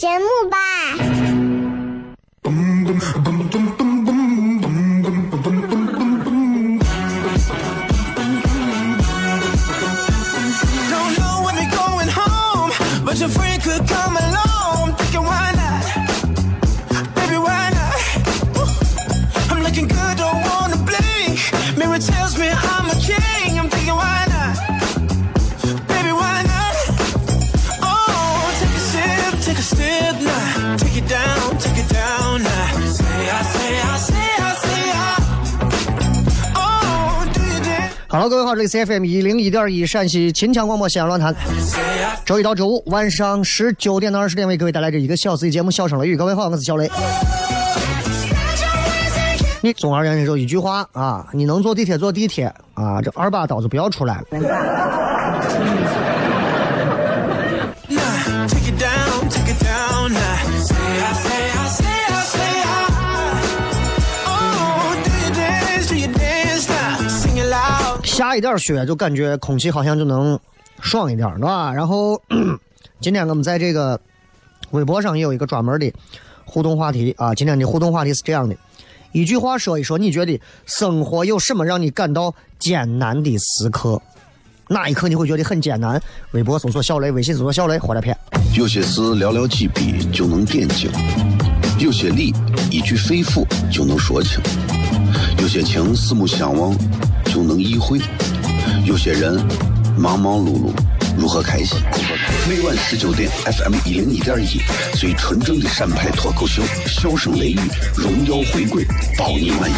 节目吧。好，各位好，这里是 FM 一零一点一陕西秦腔广播西安论坛。周一到周五晚上十九点到二十点为各位带来这一个小时的节目《笑声雷雨》。各位好，我是小雷。你总而言之就一句话啊，你能坐地铁坐地铁啊，这二把刀就不要出来了。下一点雪，就感觉空气好像就能爽一点，对吧？然后 今天我们在这个微博上也有一个专门的互动话题啊。今天的互动话题是这样的：一句话说一说，你觉得生活有什么让你感到艰难的时刻？哪一刻你会觉得很艰难？微博搜索小雷，微信搜索小雷，火来片。有些事寥寥几笔就能点睛，有些理一句肺腑就能说清，有些情四目相望。就能意会，有些人忙忙碌碌如何开心？每晚十九点，FM 一零一点一，最纯正的陕派脱口秀，笑声雷雨，荣耀回归，包你满意。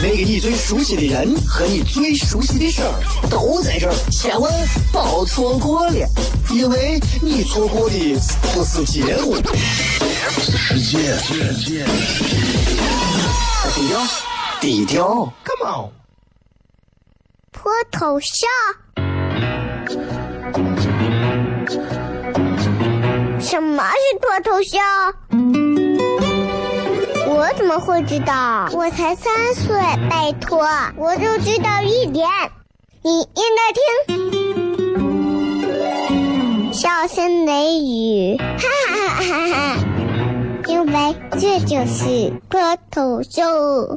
那个你最熟悉的人和你最熟悉的事儿都在这儿，千万别错过了，因为你错过的不是节目，是世界。低调。低调，Come on，脱头像？什么是脱头像？我怎么会知道？我才三岁，拜托，我就知道一点，你应该听。笑声雷雨，哈哈哈哈哈！因为这就是脱头秀。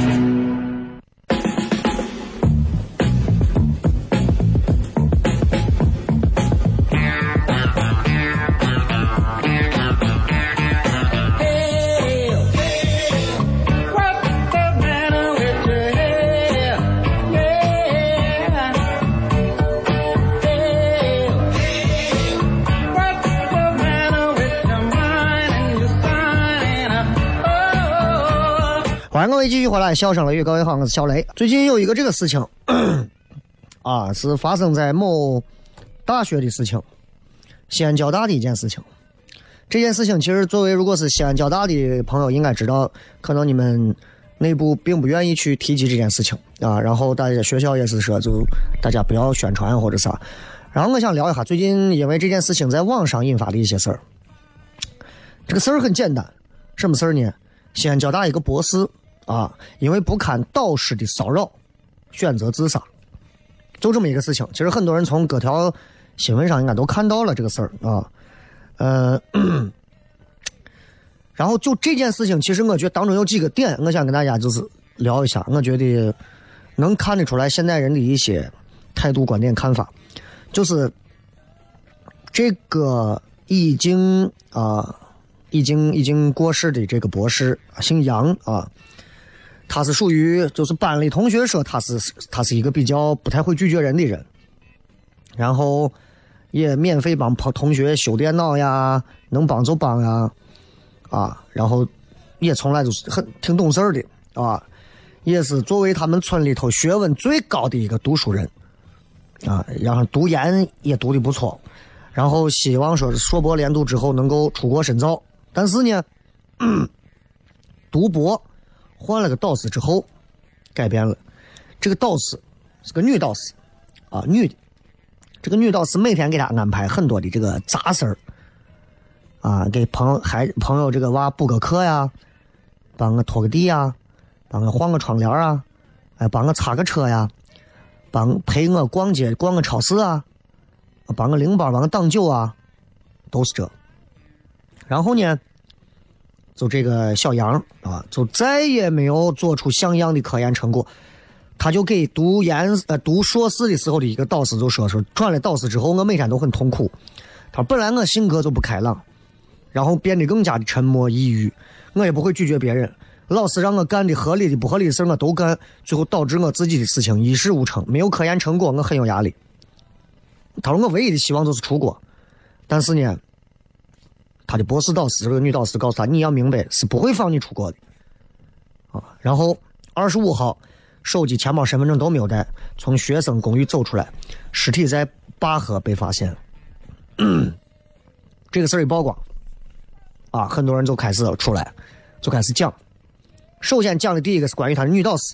欢迎各位继续回来，笑声雷雨，各位好，我是小雷。最近有一个这个事情，啊，是发生在某大学的事情，西安交大的一件事情。这件事情其实作为如果是西安交大的朋友应该知道，可能你们内部并不愿意去提及这件事情啊。然后大家学校也是说，就大家不要宣传或者啥。然后我想聊一下最近因为这件事情在网上引发的一些事儿。这个事儿很简单，什么事儿呢？西安交大一个博士啊，因为不堪导师的骚扰，选择自杀，就这么一个事情。其实很多人从各条新闻上应该都看到了这个事儿啊，呃，然后就这件事情，其实我觉得当中有几个点，我想跟大家就是聊一下。我觉得能看得出来现代人的一些态度、观点、看法，就是这个已经啊。已经已经过世的这个博士，姓杨啊，他是属于就是班里同学说他是他是一个比较不太会拒绝人的人，然后也免费帮朋同学修电脑呀，能帮就帮呀，啊，然后也从来就是很挺懂事的啊，也是作为他们村里头学问最高的一个读书人啊，然后读研也读的不错，然后希望说硕博连读之后能够出国深造。但是呢，读博换了个导师之后，改变了。这个导师是个女导师，啊，女的。这个女导师每天给他安排很多的这个杂事儿，啊，给朋友孩朋友这个娃补个课呀，帮我拖个地呀，帮我换个窗帘啊，哎，帮我擦个车呀，帮陪我逛街逛个超市啊，帮我拎包，帮我挡酒啊，都是这。然后呢，就这个小杨啊，就再也没有做出像样的科研成果。他就给读研呃读硕士的时候的一个导师就说说，转了导师之后，我每天都很痛苦。他说本来我性格就不开朗，然后变得更加的沉默抑郁，我也不会拒绝别人。老师让我干的合理的不合理的事我都干，最后导致我自己的事情一事无成，没有科研成果，我很有压力。他说我唯一的希望就是出国，但是呢。他的博士导师，这个女导师告诉他：“你要明白，是不会放你出国的。”啊，然后二十五号，手机、钱包、身份证都没有带，从学生公寓走出来，尸体在灞河被发现。这个事儿一曝光，啊，很多人就开始出来，就开始讲。首先讲的第一个是关于他的女导师。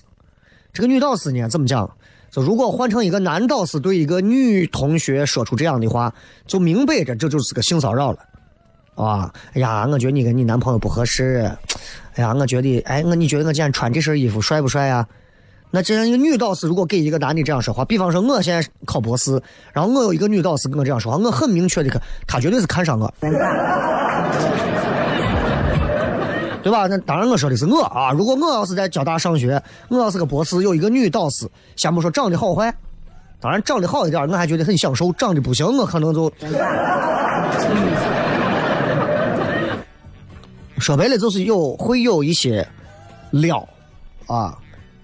这个女导师呢，怎么讲？就如果换成一个男导师对一个女同学说出这样的话，就明摆着这就是个性骚扰了。啊，哎呀，我觉得你跟你男朋友不合适。哎呀，我觉得，哎，我你觉得我今天穿这身衣服帅不帅呀？那这样一个女导师如果给一个男的这样说话，比方说我现在考博士，然后我有一个女导师跟我这样说话，我很明确的看，她绝对是看上我，对吧？那当然我说的是我啊。如果我要是在交大上学，我要是个博士，有一个女导师，先不说长得好坏，当然长得好一点，我还觉得很享受；长得不行，我可能就。说白了就是有会有一些撩啊，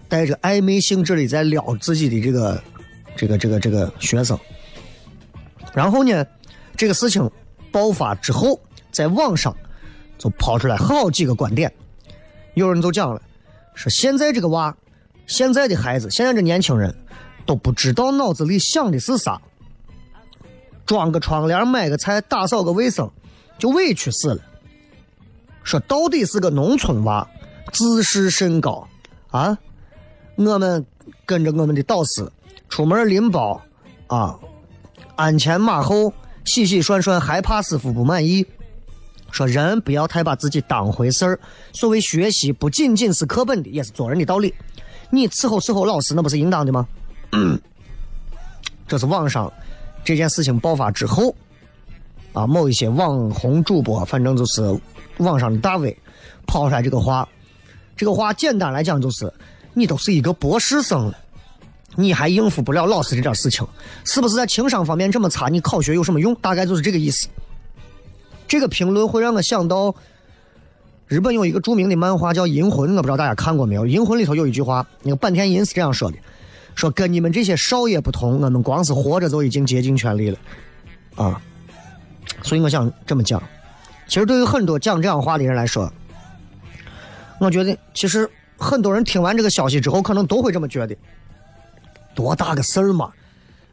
带着暧昧性质的在撩自己的这个这个这个这个学生。然后呢，这个事情爆发之后，在网上就抛出来好几个观点，有人就讲了，说现在这个娃，现在的孩子，现在这年轻人都不知道脑子里想的是啥，装个窗帘，买个菜，打扫个卫生，就委屈死了。说到底是个农村娃，自视甚高啊！我们跟着我们的导师出门拎包啊，鞍前马后，洗洗涮涮，还怕师傅不满意。说人不要太把自己当回事儿。所谓学习不仅仅是课本的，也是做人的道理。你伺候伺候老师，那不是应当的吗？这是网上这件事情爆发之后啊，某一些网红主播，反正就是。网上的大 V 抛出来这个话，这个话简单来讲就是：你都是一个博士生了，你还应付不了老师这点事情，是不是在情商方面这么差？你考学有什么用？大概就是这个意思。这个评论会让我想到，日本有一个著名的漫画叫《银魂》，我不知道大家看过没有？《银魂》里头有一句话，那个坂田银是这样说的：说跟你们这些少爷不同，我们光是活着就已经竭尽全力了啊！所以我想这么讲。其实对于很多讲这样话的人来说，我觉得其实很多人听完这个消息之后，可能都会这么觉得：多大个事儿嘛！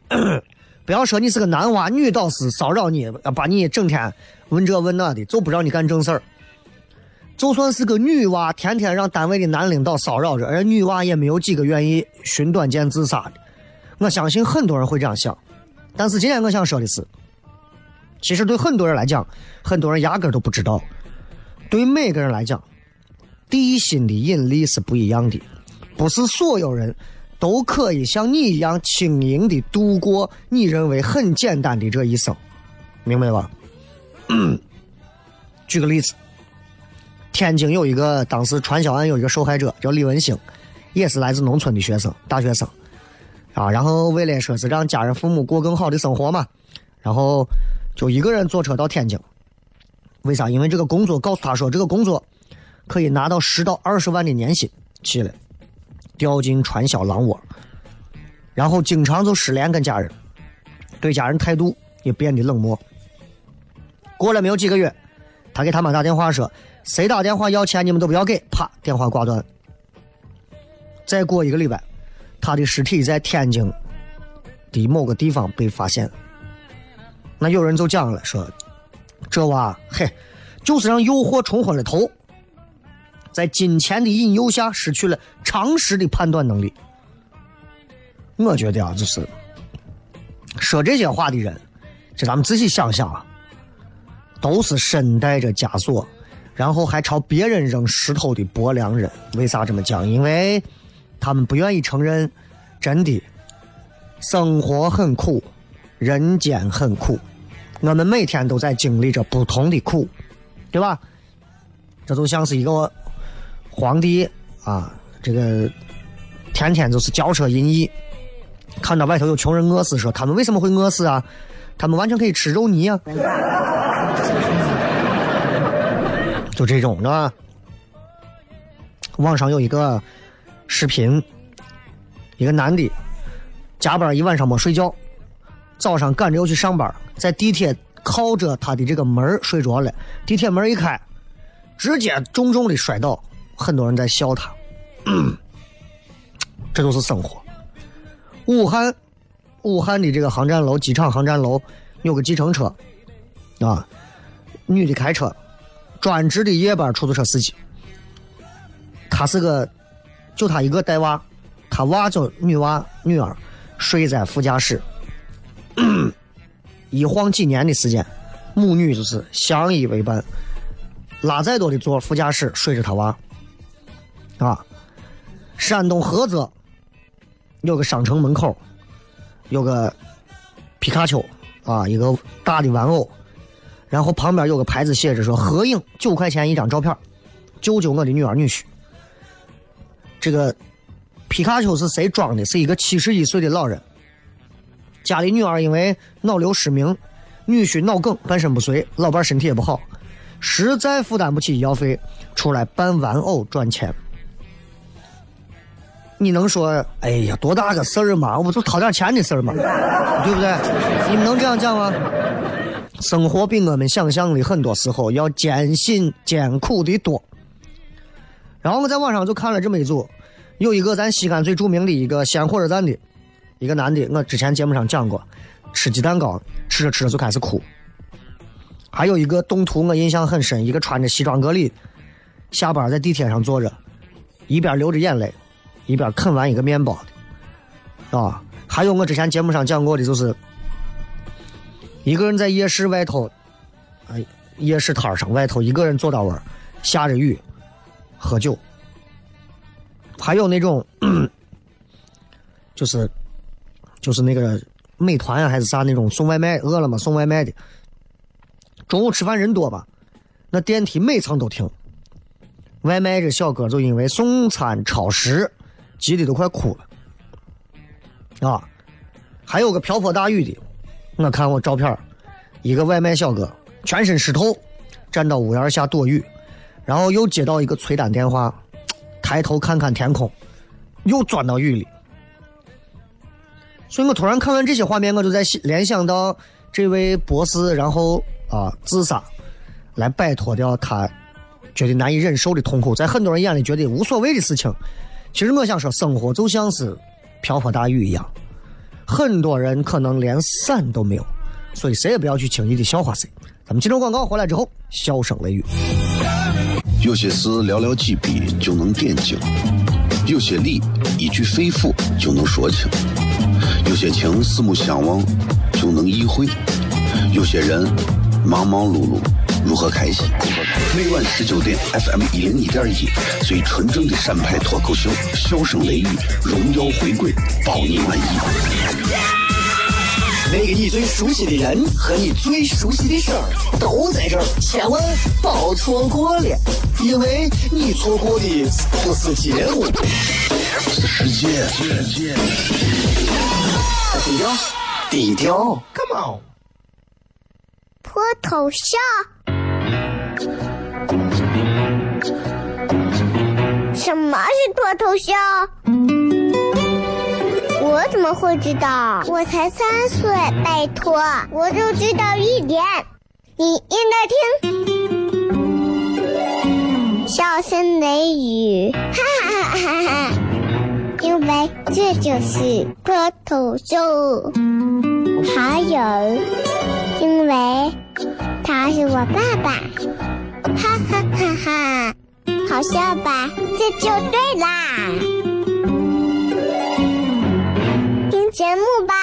不要说你是个男娃，女导师骚扰你，把你整天问这问那的，就不让你干正事儿。就算是个女娃，天天让单位的男领导骚扰着，而女娃也没有几个愿意寻短见自杀的。我相信很多人会这样想，但是今天我想说的是，其实对很多人来讲，很多人压根儿都不知道，对每个人来讲，地心的引力是不一样的，不是所有人都可以像你一样轻盈的度过你认为很简单的这一生，明白吧？举个例子。天津有一个当时传销案有一个受害者叫李文兴，也是来自农村的学生，大学生，啊，然后为了说是让家人父母过更好的生活嘛，然后就一个人坐车到天津。为啥？因为这个工作告诉他说，这个工作可以拿到十到二十万的年薪，去了，掉进传销狼窝，然后经常就失联跟家人，对家人态度也变得冷漠。过了没有几个月，他给他妈打电话说。谁打电话要钱，你们都不要给，啪，电话挂断。再过一个礼拜，他的尸体在天津的某个地方被发现。那有人就讲了，说这娃，嘿，就是让诱惑冲昏了头，在金钱的引诱下失去了常识的判断能力。我觉得啊，就是说这些话的人，这咱们仔细想想啊，都是身带着枷锁。然后还朝别人扔石头的薄凉人，为啥这么讲？因为他们不愿意承认，真的，生活很苦，人间很苦，我们每天都在经历着不同的苦，对吧？这就像是一个皇帝啊，这个天天就是骄奢淫逸，看到外头有穷人饿死，说他们为什么会饿死啊？他们完全可以吃肉泥啊。就这种，是吧？网上有一个视频，一个男的加班一晚上没睡觉，早上赶着要去上班，在地铁靠着他的这个门睡着了，地铁门一开，直接重重的摔倒，很多人在笑他。这就是生活。武汉，武汉的这个航站楼，机场航站楼有个计程车，啊，女的开车。专职的夜班出租车司机，他是个，就他一个带娃，他娃叫女娃女儿，睡在副驾驶，一晃几年的时间，母女就是相依为伴，拉再多的座副驾驶睡着他娃，啊，山东菏泽有个商城门口，有个皮卡丘啊，一个大的玩偶。然后旁边有个牌子写着说合影九块钱一张照片，救救我的女儿女婿。这个皮卡丘是谁装的？是一个七十一岁的老人，家里女儿因为脑瘤失明，女婿脑梗半身不遂，老伴身体也不好，实在负担不起医药费，出来扮玩偶赚钱。你能说哎呀多大个事儿嘛？我不就掏点钱的事儿嘛，对不对？你们能这样讲吗？生活比我们想象的很多时候要艰辛艰苦的多。然后我在网上就看了这么一组，有一个咱西安最著名的一个鲜火车站的一个男的，我之前节目上讲过，吃鸡蛋糕吃着吃着就开始哭。还有一个动图我印象很深，一个穿着西装革履，下班在地铁上坐着，一边流着眼泪，一边啃完一个面包的，啊，还有我之前节目上讲过的就是。一个人在夜市外头，哎，夜市摊上外头一个人坐到玩下着雨，喝酒。还有那种，就是，就是那个美团啊，还是啥那种送外卖，饿了么送外卖的。中午吃饭人多吧，那电梯每层都停。外卖这小哥就因为送餐超时，急的都快哭了。啊，还有个瓢泼大雨的。我看我照片一个外卖小哥全身湿透，站到屋檐下躲雨，然后又接到一个催单电话，抬头看看天空，又钻到雨里。所以我突然看完这些画面，我就在联想到这位博士，然后啊自杀，来摆脱掉他觉得难以忍受的痛苦，在很多人眼里觉得无所谓的事情。其实我想说，生活就像是瓢泼大雨一样。很多人可能连伞都没有，所以谁也不要去轻易的笑话谁。咱们进入广告回来之后，笑声雷雨。有些事寥寥几笔就能点睛，有些理一句肺腑就能说清，有些情四目相望就能意会，有些人忙忙碌碌如何开心？每晚十九点，FM 一零一点一，最纯正的陕派脱口秀，笑声雷雨，荣耀回归，包你满意。那个你最熟悉的人和你最熟悉的事儿都在这儿，千万别错过了，因为你错过的不是节目，是世界。低调，低调，Come on，脱头像？什么是脱头像？我怎么会知道？我才三岁，拜托，我就知道一点。你应该听，笑声雷雨，哈哈哈哈哈！因为这就是光头秀。还有，因为他是我爸爸，哈哈哈哈！好笑吧？这就对啦。听节目吧。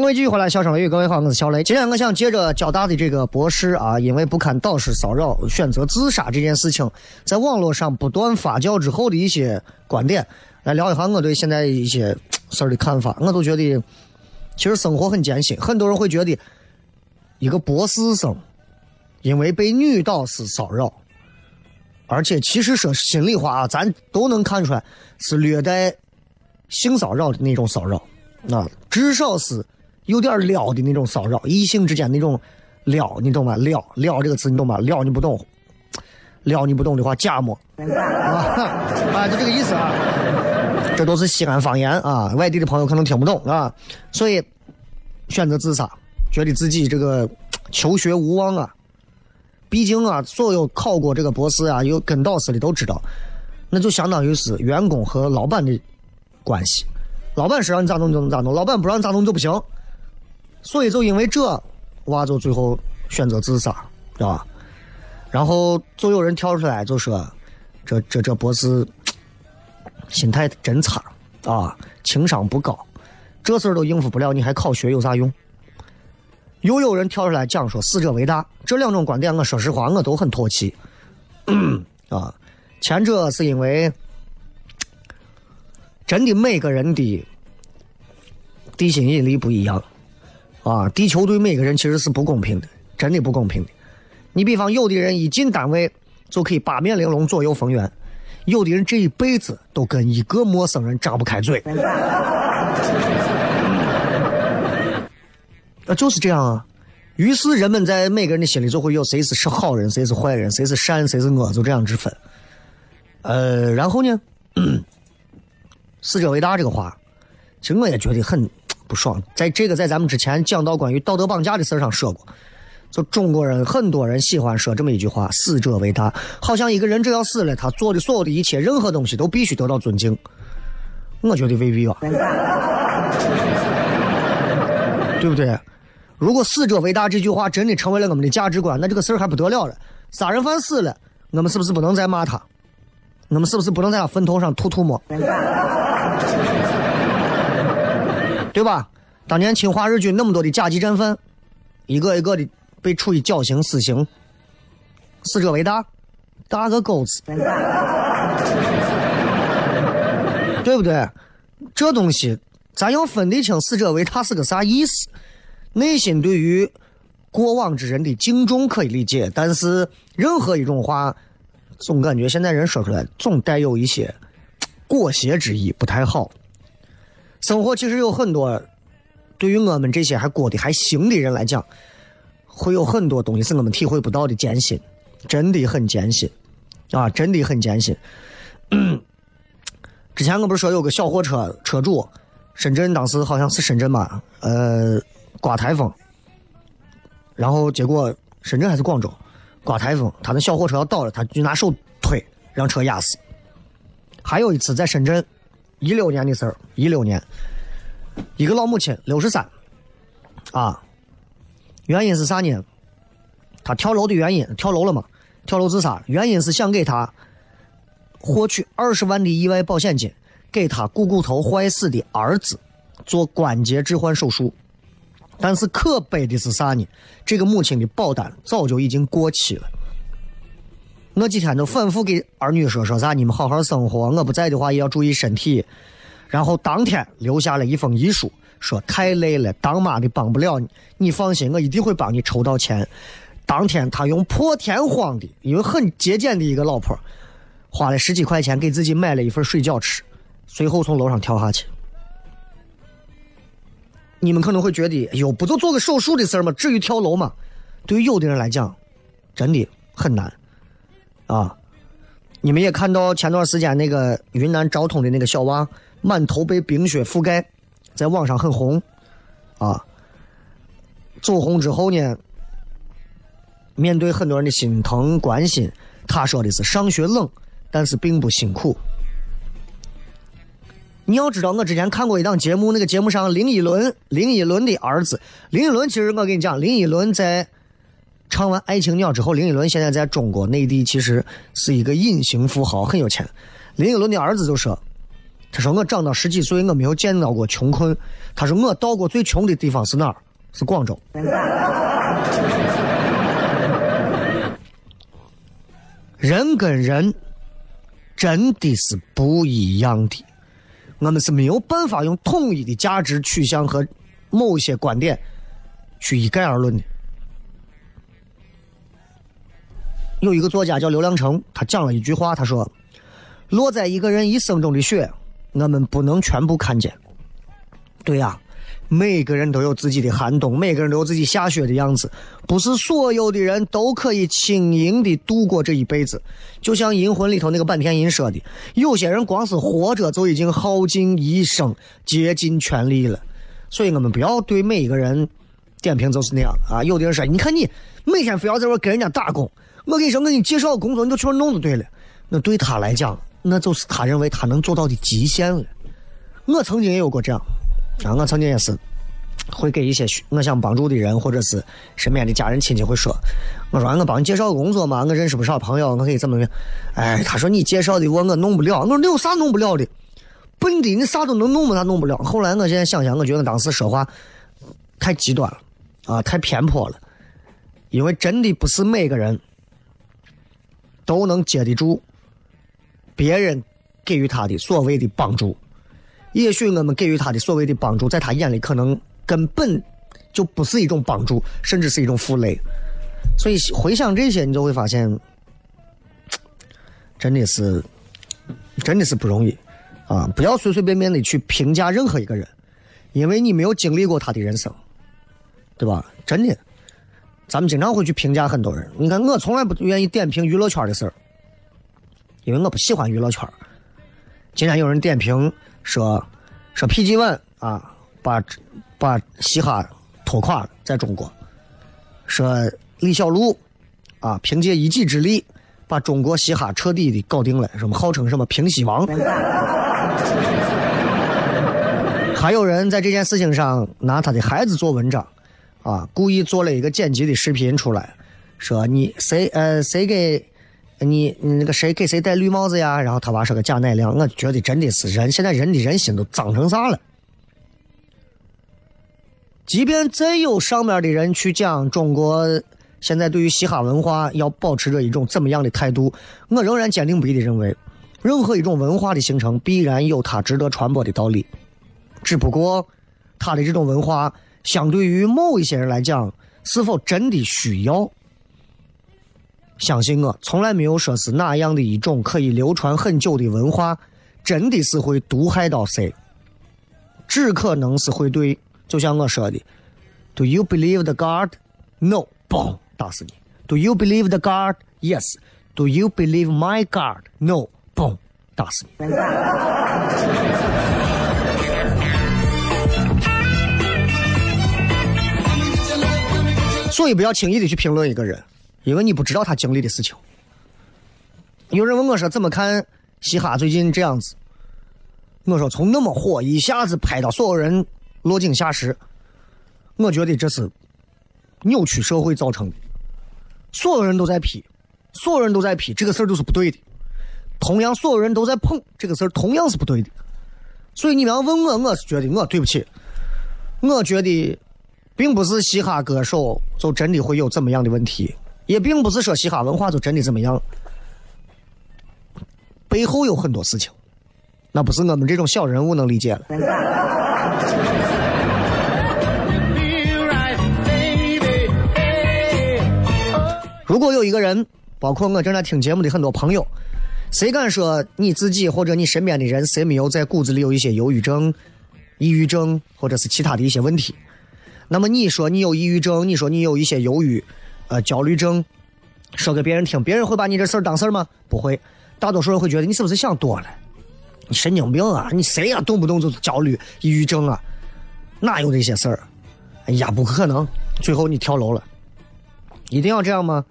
各位继续回来，笑声雷雨，各位好，我是小雷。今天我想接着交大的这个博士啊，因为不堪导师骚扰，选择自杀这件事情，在网络上不断发酵之后的一些观点，来聊一下我对现在一些事儿的看法。我都觉得，其实生活很艰辛，很多人会觉得，一个博士生因为被女导师骚扰，而且其实说心里话啊，咱都能看出来是略带性骚扰的那种骚扰，那至少是。有点撩的那种骚扰，异性之间那种撩，你懂吗？撩撩这个词你懂吗？撩你不懂，撩你不懂的话，假 么啊，啊就这个意思啊。这都是西安方言啊，外地的朋友可能听不懂啊，所以选择自杀，觉得自己这个求学无望啊。毕竟啊，所有考过这个博士啊，有跟导师的都知道，那就相当于是员工和老板的关系，老板是让你咋弄就能咋弄，老板不让你咋弄就不行。所以就因为这，娃就最后选择自杀，知道吧？然后就有人跳出来就说：“这这这博士心态真差啊，情商不高，这事儿都应付不了，你还考学有啥用？”又有人跳出来讲说：“死者为大。”这两种观点，我说实话，我都很唾弃。啊，前者是因为真的每个人的地心引力不一样。啊，地球对每个人其实是不公平的，真的不公平的。你比方，有的人一进单位就可以八面玲珑、左右逢源，有的人这一辈子都跟一个陌生人张不开嘴。啊，就是这样啊。于是人们在每个人的心里就会有谁是好人，谁是坏人，谁是善，谁是恶，就这样之分。呃，然后呢，死者为大这个话，其实我也觉得很。不爽，在这个在咱们之前讲到关于道德绑架的事儿上说过，就中国人很多人喜欢说这么一句话：“死者为大”，好像一个人只要死了，他做的所有的一切，任何东西都必须得到尊敬。我觉得未必啊，对不对？如果“死者为大”这句话真的成为了我们的价值观，那这个事儿还不得了了。杀人犯死了，我们是不是不能再骂他？我们是不是不能在他坟头上吐吐沫？对吧？当年侵华日军那么多的甲级战犯，一个一个的被处以绞刑、死刑，死者为大，大个狗子，对不对？这东西咱要分得清，死者为大是个啥意思？内心对于过往之人的敬重可以理解，但是任何一种话，总感觉现在人说出来总带有一些裹挟之意，不太好。生活其实有很多，对于我们这些还过得还行的人来讲，会有很多东西是我们体会不到的艰辛。真的很艰辛，啊，真的很艰辛。之前我不是说有个小货车车主，深圳当时好像是深圳吧，呃，刮台风，然后结果深圳还是广州，刮台风，他的小货车要倒了，他就拿手推，让车压死。还有一次在深圳，一六年的事儿，一六年，一个老母亲六十三，啊，原因是啥呢？他跳楼的原因，跳楼了嘛？跳楼自杀，原因是想给他获取二十万的意外保险金，给他股骨头坏死的儿子做关节置换手术。但是可悲的是啥呢？这个母亲的保单早就已经过期了。那几天都反复给儿女说说啥，你们好好生活，我不在的话也要注意身体。然后当天留下了一封遗书，说太累了，当妈的帮不了你，你放心，我一定会帮你筹到钱。当天他用破天荒的，因为很节俭的一个老婆，花了十几块钱给自己买了一份水饺吃，随后从楼上跳下去。你们可能会觉得，哟，不就做个手术的事儿吗？至于跳楼吗？对于有的人来讲，真的很难。啊！你们也看到前段时间那个云南昭通的那个小娃，满头被冰雪覆盖，在网上很红。啊，走红之后呢，面对很多人的心疼关心，他说的是上学冷，但是并不辛苦。你要知道，我之前看过一档节目，那个节目上林依轮，林依轮的儿子林依轮，其实我跟你讲，林依轮在。唱完《爱情鸟》之后，林依轮现在在中国内地其实是一个隐形富豪，很有钱。林依轮的儿子就说：“他说我长到十几岁，我没有见到过穷困。他说我到过最穷的地方是哪儿？是广州。人跟人真的是不一样的，我们是没有办法用统一的价值取向和某些观点去一概而论的。”有一个作家叫刘亮程，他讲了一句话，他说：“落在一个人一生中的雪，我们不能全部看见。”对呀，每个人都有自己的寒冬，每个人都有自己下雪的样子，不是所有的人都可以轻盈的度过这一辈子。就像《银魂》里头那个坂田银说的，有些人光是活着就已经耗尽一生，竭尽全力了。所以我们不要对每一个人点评就是那样啊。有的人说：“你看你每天非要在这跟人家打工。”我跟你说，我给你介绍工作，你就去弄就对了。那对他来讲，那就是他认为他能做到的极限了。我曾经也有过这样，啊，我曾经也是会给一些我想帮助的人，或者是身边的家人亲戚会说，我说我帮你介绍工作嘛，我认识不少朋友，我可以怎么样？哎，他说你介绍的我我弄不了，我说你有啥弄不了的？笨的，你啥都能弄吗？他弄不了。后来我现在想想，我觉得当时说话太极端了，啊，太偏颇了，因为真的不是每个人。都能接得住别人给予他的所谓的帮助，也许我们给予他的所谓的帮助，在他眼里可能根本就不是一种帮助，甚至是一种负累。所以回想这些，你就会发现，真的是，真的是不容易啊！不要随随便便的去评价任何一个人，因为你没有经历过他的人生，对吧？真的。咱们经常会去评价很多人，你看我从来不愿意点评娱乐圈的事儿，因为我不喜欢娱乐圈。今天有人点评说说 PG One 啊，把把嘻哈拖垮了，在中国。说李小璐啊，凭借一己之力把中国嘻哈彻底的搞定了，什么号称什么平西王。还有人在这件事情上拿他的孩子做文章。啊，故意做了一个剪辑的视频出来，说你谁呃谁给，你那个谁给谁戴绿帽子呀？然后他娃是个贾乃亮，我觉得真的是人现在人的人心都脏成啥了。即便再有上面的人去讲中国现在对于嘻哈文化要保持着一种怎么样的态度，我仍然坚定不移的认为，任何一种文化的形成必然有它值得传播的道理，只不过他的这种文化。相对于某一些人来讲，是否真的需要？相信我，从来没有说是哪样的一种可以流传很久的文化，真的是会毒害到谁？只可能是会对，就像我说的，Do you believe the God? No，嘣，打死你！Do you believe the God? Yes. Do you believe my God? No. Boom，打死你。所以不要轻易的去评论一个人，因为你不知道他经历的事情。有人问我说怎么看嘻哈最近这样子？我说从那么火一下子拍到所有人落井下石，我觉得这是扭曲社会造成的。所有人都在批，所有人都在批，这个事儿都是不对的。同样，所有人都在捧这个事儿，同样是不对的。所以你们要问我，我是觉得我对不起，我觉得并不是嘻哈歌手就真的会有怎么样的问题，也并不是说嘻哈文化就真的怎么样，背后有很多事情，那不是我们这种小人物能理解的。如果有一个人，包括我正在听节目的很多朋友。谁敢说你自己或者你身边的人谁没有在骨子里有一些忧郁症、抑郁症或者是其他的一些问题？那么你说你有抑郁症，你说你有一些忧郁、呃焦虑症，说给别人听，别人会把你这事儿当事儿吗？不会，大多数人会觉得你是不是想多了？你神经病啊！你谁呀？动不动就焦虑、抑郁症啊？哪有这些事儿？哎呀，不可能！最后你跳楼了，一定要这样吗？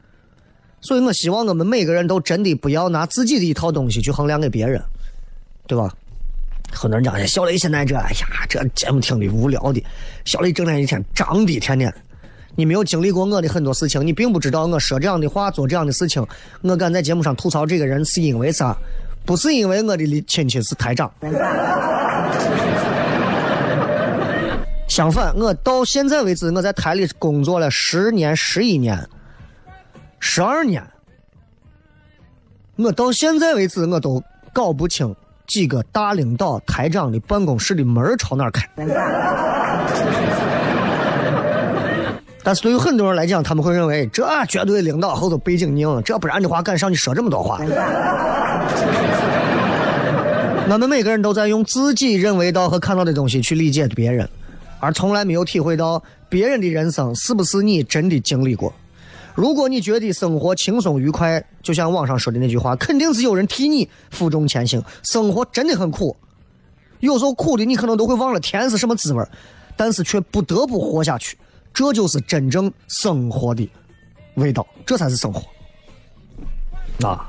所以我希望我们每个人都真的不要拿自己的一套东西去衡量给别人，对吧？很多人讲，小雷现在这，哎呀，这节目听的无聊的，小雷整天一天张的，天天。你没有经历过我的很多事情，你并不知道我说这样的话，做这样的事情，我敢在节目上吐槽这个人是因为啥？不是因为我的亲戚是台长。相反，我到现在为止，我在台里工作了十年、十一年。十二年，我到现在为止我都搞不清几个大领导台长的办公室的门朝哪开。但是对于很多人来讲，他们会认为这绝对领导后头背景硬，这不然的话敢上去说这么多话？我们每个人都在用自己认为到和看到的东西去理解别人，而从来没有体会到别人的人生是不是你真的经历过。如果你觉得生活轻松愉快，就像网上说的那句话，肯定是有人替你负重前行。生活真的很苦，有时候苦的你可能都会忘了甜是什么滋味但是却不得不活下去，这就是真正生活的味道，这才是生活。啊，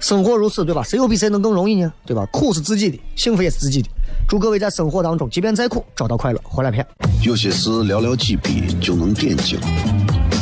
生活如此，对吧？谁有比谁能更容易呢？对吧？苦是自己的，幸福也是自己的。祝各位在生活当中，即便再苦，找到快乐。回来片。有些事寥寥几笔就能点睛。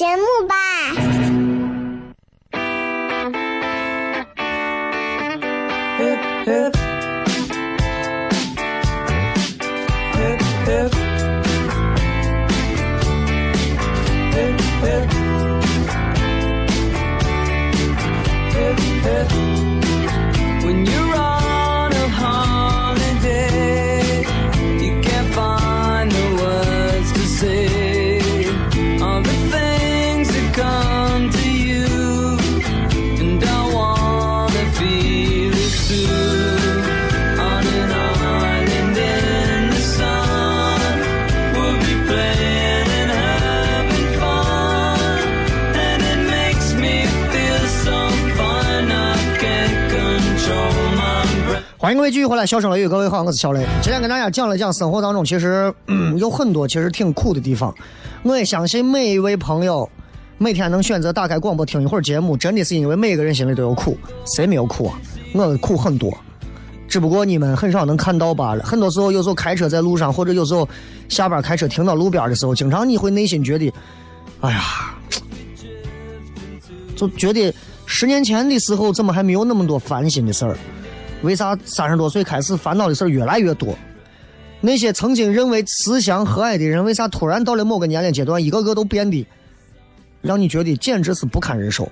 节目吧。欢迎各位继续回来，笑声雷雨，各位好，我是小雷。今天跟大家讲了讲生活当中其实、有很多其实挺苦的地方。我也相信每一位朋友每天能选择打开广播听一会儿节目，真的是因为每个人心里都有苦，谁没有苦啊？我的苦很多，只不过你们很少能看到罢了。很多时候，有时候开车在路上，或者有时候下班开车停到路边的时候，经常你会内心觉得，哎呀，就觉得十年前的时候怎么还没有那么多烦心的事儿？为啥三十多岁开始烦恼的事儿越来越多？那些曾经认为慈祥和蔼的人，为啥突然到了某个年龄阶段，一个个都变得让你觉得简直是不堪忍受？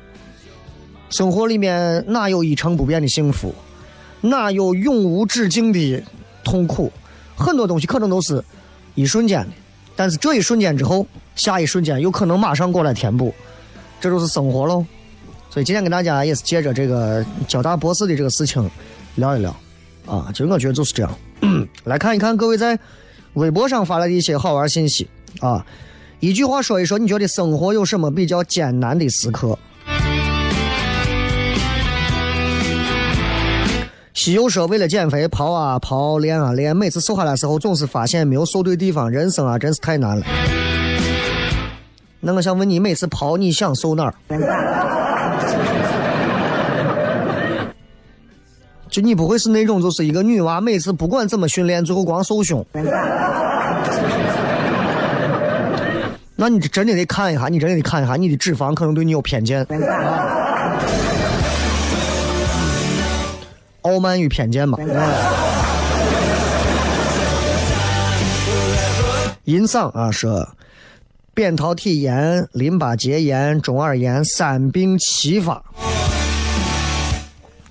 生活里面哪有一成不变的幸福？哪有永无止境的痛苦？很多东西可能都是一瞬间的，但是这一瞬间之后，下一瞬间有可能马上过来填补，这就是生活喽。所以今天跟大家也是借着这个交大博士的这个事情聊一聊，啊，就我觉得就是这样。来看一看各位在微博上发来的一些好玩信息啊，一句话说一说，你觉得生活有什么比较艰难的时刻？西游说，为了减肥，跑啊跑，练啊练，每次瘦下来的时候，总是发现没有瘦对地方。人生啊，真是太难了。那我想问你，每次跑你想瘦哪儿？你不会是那种，就是一个女娃，每次不管怎么训练，最后光瘦胸。那你真的得看一下，你真的得看一下，你的脂肪可能对你有偏见。傲慢与偏见嘛。银嗓啊说，扁桃体炎、淋巴结炎、中耳炎三病齐发。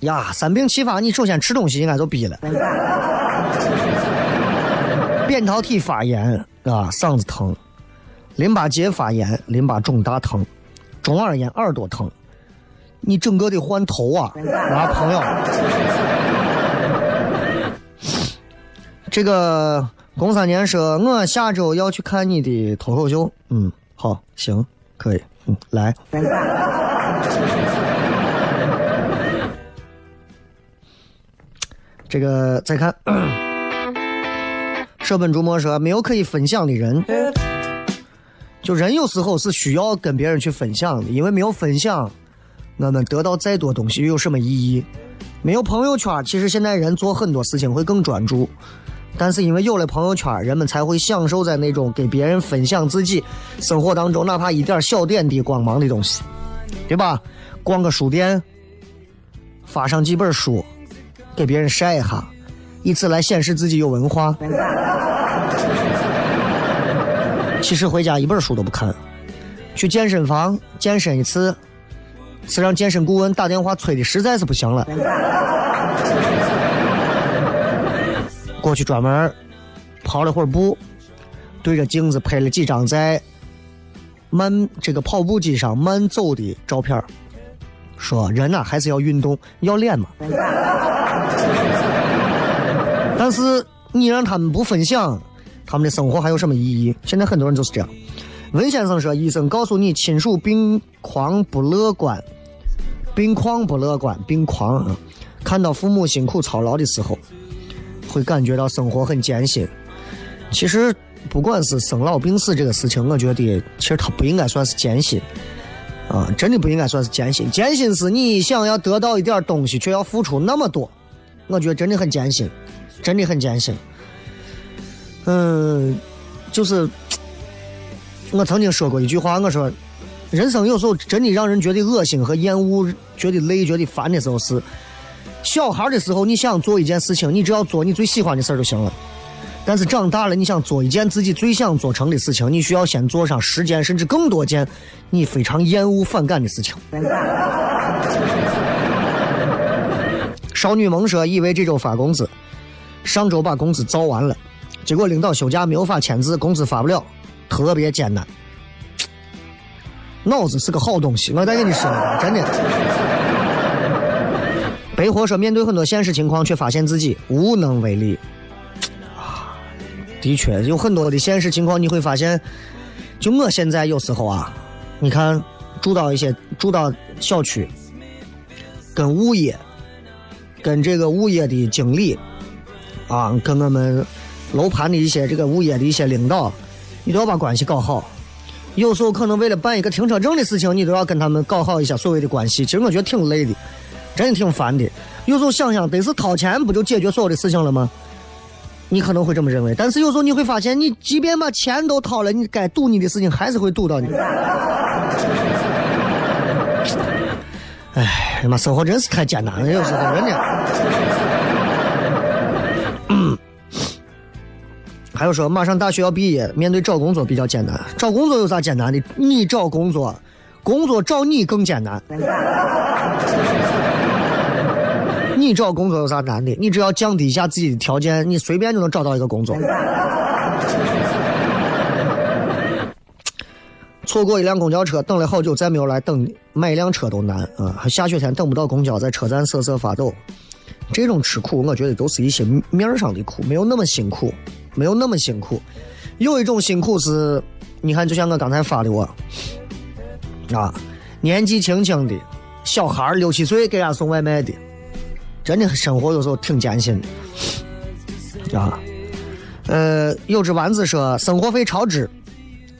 呀，三病齐发，你首先吃东西应该就逼了。扁桃体发炎啊，嗓子疼；淋巴结发炎，淋巴肿大疼；中耳炎，耳朵疼。你整个得换头啊，啊，朋友。这个龚三年说，我下周要去看你的脱口秀。嗯，好，行，可以，嗯，来。这个再看，舍本逐末说，没有可以分享的人。就人有时候是需要跟别人去分享的，因为没有分享，我们得到再多东西又有什么意义？没有朋友圈，其实现在人做很多事情会更专注。但是因为有了朋友圈，人们才会享受在那种给别人分享自己生活当中哪怕一点小点滴光芒的东西，对吧？逛个书店，发上几本书，给别人晒一下，以此来显示自己有文化。其实回家一本书都不看，去健身房健身一次，是让健身顾问打电话催的实在是不行了。过去专门跑了会儿步，对着镜子拍了几张在慢这个跑步机上慢走的照片说人呐、还是要运动，要脸嘛。但是你让他们不分享，他们的生活还有什么意义？现在很多人就是这样。文先生说，医生告诉你亲属病况不乐观，病况不乐观，病况啊，看到父母辛苦操劳的时候。会感觉到生活很艰辛。其实，不管是生老病死这个事情，我觉得其实它不应该算是艰辛啊，真的不应该算是艰辛。艰辛是你想要得到一点东西，却要付出那么多，我觉得真的很艰辛，真的很艰辛。嗯，就是我曾经说过一句话，我说，人生有时候真的让人觉得恶心和厌恶，觉得累、觉得烦的时候是。小孩的时候，你想做一件事情，你只要做你最喜欢的事儿就行了。但是长大了，你想做一件自己最想做成的事情，你需要先做上十件甚至更多件你非常厌恶、反感的事情。少女萌说，以为这周发工资，上周把工资造完了，结果领导休假没有法签字，工资发不了，特别艰难。脑子是个好东西，我再跟你说，真的。北火说，面对很多现实情况，却发现自己无能为力。的确有很多的现实情况，你会发现，就我现在有时候啊，你看住到一些住到小区，跟物业跟这个物业的经理啊，跟我们楼盘的一些这个物业的一些领导，你都要把关系搞好。有时候可能为了办一个停车证的事情，你都要跟他们搞好一下所谓的关系。其实我觉得挺累的，真的挺烦的。有时候想想，得是掏钱不就解决所有的事情了吗？你可能会这么认为，但是有时候你会发现，你即便把钱都掏了，你该堵你的事情还是会堵到你。哎，妈，生活真是太艰难了，有时候真的。还有说，马上大学要毕业，面对找工作比较艰难。找工作有啥艰难的？你找工作，工作找你更艰难。你找工作有啥难的？你只要降低一下自己的条件，你随便就能找到一个工作。错过一辆公交车，等了好久再没有来等，买一辆车都难啊！还下雪天等不到公交，在车站瑟瑟发抖。这种吃苦，我觉得都是一些面上的苦，没有那么辛苦，没有那么辛苦。有一种辛苦是，你看，就像我刚才发的我啊，年纪轻轻的小孩六七岁给人家送外卖的。真的生活有时候挺艰辛的啊，呃，有只丸子说生活费超支，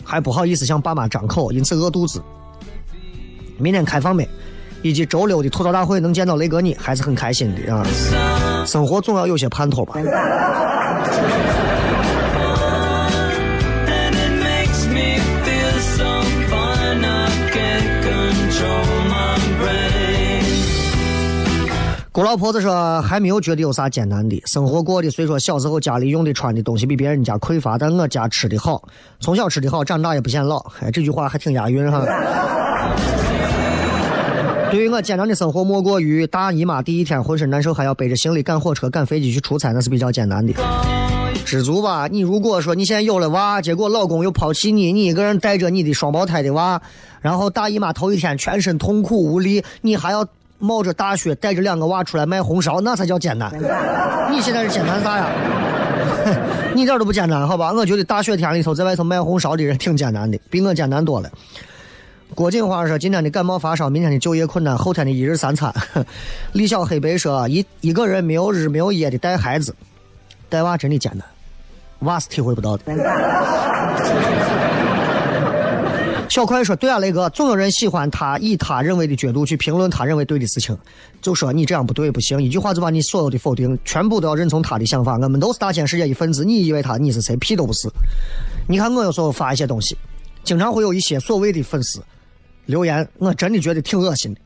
还不好意思向爸妈张口，因此饿肚子。明天开放没？以及周六的吐槽大会能见到雷哥你，还是很开心的啊。生活总要有些盼头吧。我老婆子说还没有觉得有啥艰难的，生活过的虽说小时候家里用的穿的东西比别人家匮乏，但我家吃的好，从小吃的好，长大也不显老。哎，这句话还挺押韵哈。对于我艰难的生活，莫过于大姨妈第一天浑身难受，还要背着行李赶火车、赶飞机去出差，那是比较艰难的。知足吧，你如果说你现在有了娃，结果老公又抛弃你，你一个人带着你的双胞胎的娃，然后大姨妈头一天全身痛苦无力，你还要。冒着大雪带着两个娃出来卖红烧，那才叫艰难。你现在是艰难啥呀？你一点都不艰难，好吧？我觉得大雪天里头在外头卖红烧的人挺艰难的，比我艰难多了。郭锦花说：“今天的感冒发烧，明天的就业困难，后天的一日三餐。”李小黑白说：“一一个人没有日没有夜的带孩子，带娃真的艰难，娃是体会不到的。”小快说：“对啊，雷哥，总有人喜欢他以他认为的角度去评论他认为对的事情，就说你这样不对不行，一句话就把你所有的否定全部都要认从他的想法。我们都是大千世界一份子，你以为他你是谁？屁都不是。你看我有时候发一些东西，经常会有一些所谓的粉丝留言，我真的觉得挺恶心的。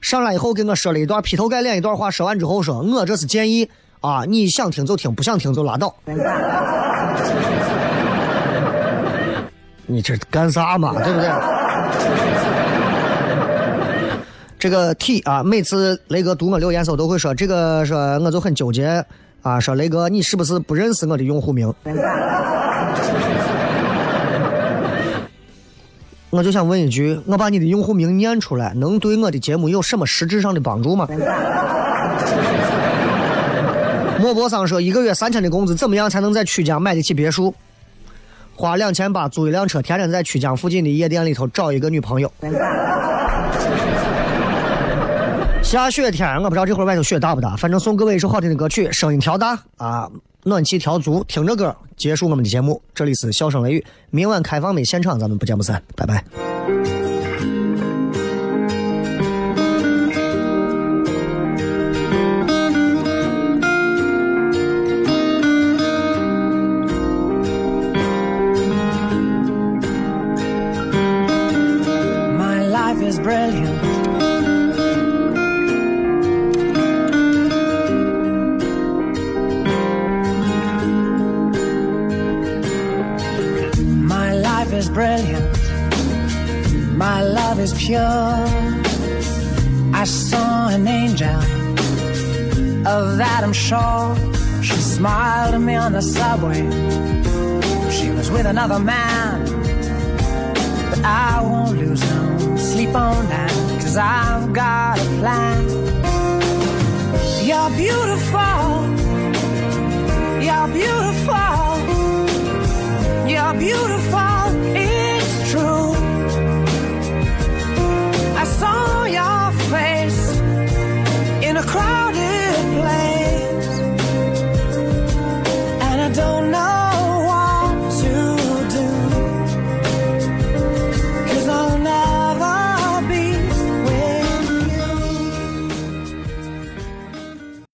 上来以后跟我说了一段劈头盖脸一段话，说完之后说我这是建议啊，你想听就听，不想听就拉倒。”你这干啥嘛？对不对？这个 T 啊，每次雷哥读我留言时候都会说这个，说我就很纠结啊，说雷哥你是不是不认识我的用户名？我就想问一句，我把你的用户名念出来，能对我的节目有什么实质上的帮助吗？莫泊桑说，一个月三千的工资，怎么样才能在曲江买得起别墅？花两千八租一辆车，天天在曲江附近的夜店里头找一个女朋友。下雪天，我不知道这会儿外头雪大不大，反正送各位一首好听的歌曲，声音调大啊，暖气调足，听着歌结束我们的节目。这里是笑声雷雨，明晚开放的现场，咱们不见不散，拜拜。Subway. She was with another man.